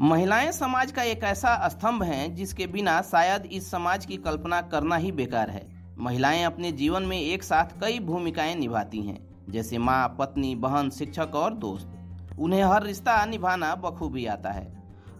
महिलाएँ समाज का एक ऐसा स्तंभ हैं जिसके बिना शायद इस समाज की कल्पना करना ही बेकार है। महिलाएँ अपने जीवन में एक साथ कई भूमिकाएँ निभाती हैं, जैसे माँ, पत्नी, बहन, शिक्षक और दोस्त। उन्हें हर रिश्ता निभाना बखूबी आता है।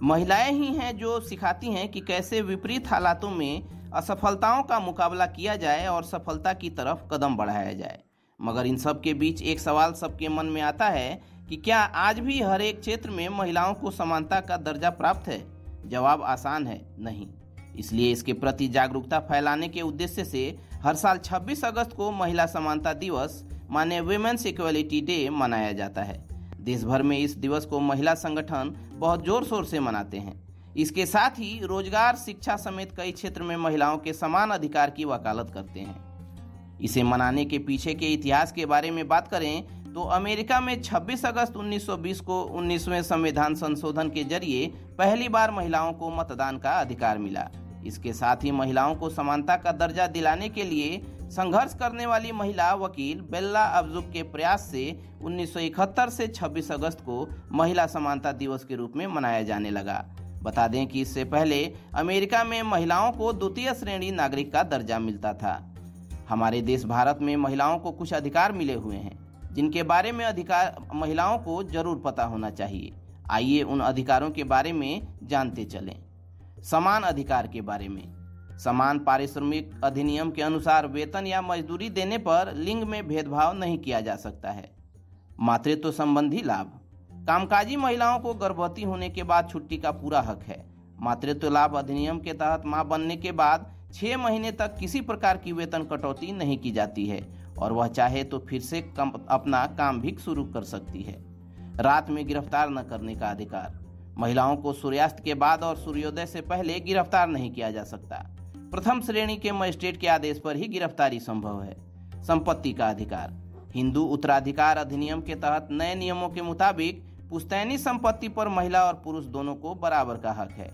महिलाएँ ही हैं जो सिखाती हैं कि कैसे विपरीत हालातों में असफलताओं का मुकाबला किया जाए और सफलता की तरफ़ कदम बढ़ाया जाए। मगर इन सब के बीच एक सवाल सबके मन में आता है कि क्या आज भी हर एक क्षेत्र में महिलाओं को समानता का दर्जा प्राप्त है? जवाब आसान है, नहीं। इसलिए इसके प्रति जागरूकता फैलाने के उद्देश्य से हर साल 26 अगस्त को महिला समानता दिवस माने वुमेन्स इक्वलिटी डे मनाया जाता है। देश भर में इस दिवस को महिला संगठन बहुत ज़ोर शोर से मनाते हैं। इसके साथ ही रोज़गार, शिक्षा समेत कई क्षेत्र में महिलाओं के समान अधिकार की वकालत करते हैं। इसे मनाने के पीछे के इतिहास के बारे में बात करें तो अमेरिका में 26 अगस्त 1920 को 19वें संविधान संशोधन के ज़रिए पहली बार महिलाओं को मतदान का अधिकार मिला। इसके साथ ही महिलाओं को समानता का दर्जा दिलाने के लिए संघर्ष करने वाली महिला वकील बेल्ला अब्जुक के प्रयास से 1971 से 26 अगस्त को महिला समानता दिवस के रूप में मनाया जाने लगा। बता दें कि इससे पहले अमेरिका में महिलाओं को द्वितीय श्रेणी नागरिक का दर्जा मिलता था। हमारे देश भारत में महिलाओं को कुछ अधिकार मिले हुए हैं। जिनके बारे में अधिकार, महिलाओं को ज़रूर पता होना चाहिए। आइए उन अधिकारों के बारे में जानते चलें। समान अधिकार के बारे में। समान पारिश्रमिक अधिनियम के अनुसार वेतन या मजदूरी देने पर लिंग में भेदभाव नहीं किया जा सकता है। मातृत्व संबंधी लाभ। कामकाजी महिलाओं को गर्भवती होने के बाद छुट्टी का पूरा हक है। मातृत्व लाभ अधिनियम के तहत माँ बनने के बाद छह महीने तक किसी प्रकार की वेतन कटौती नहीं की जाती है, और वह चाहे तो फिर से कम, अपना काम भी शुरू कर सकती है। रात में गिरफ़्तार न करने का अधिकार। महिलाओं को सूर्यास्त के बाद और सूर्योदय से पहले गिरफ़्तार नहीं किया जा सकता। प्रथम श्रेणी के मजिस्ट्रेट के आदेश पर ही गिरफ्तारी संभव है। संपत्ति का अधिकार। हिंदू उत्तराधिकार अधिनियम के तहत नए नियमों के मुताबिक पुस्तैनी संपत्ति पर महिला और पुरुष दोनों को बराबर का हक है।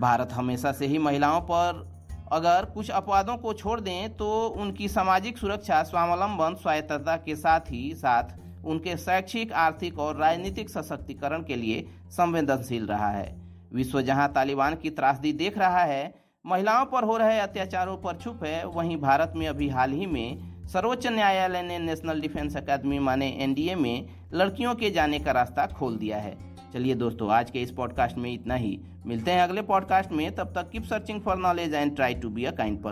भारत हमेशा से ही महिलाओं पर अगर कुछ अपवादों को छोड़ दें तो उनकी सामाजिक सुरक्षा, स्वावलंबन, स्वायत्तता के साथ ही साथ उनके शैक्षिक, आर्थिक और राजनीतिक सशक्तिकरण के लिए संवेदनशील रहा है। विश्व जहाँ तालिबान की त्रासदी देख रहा है, महिलाओं पर हो रहे अत्याचारों पर चुप है। वहीं भारत में अभी हाल ही में सर्वोच्च न्यायालय ने नेशनल डिफेंस अकादमी माने एनडीए में लड़कियों के जाने का रास्ता खोल दिया है। चलिए दोस्तों, आज के इस पॉडकास्ट में इतना ही। मिलते हैं अगले पॉडकास्ट में। तब तक keep searching for knowledge and try to be a kind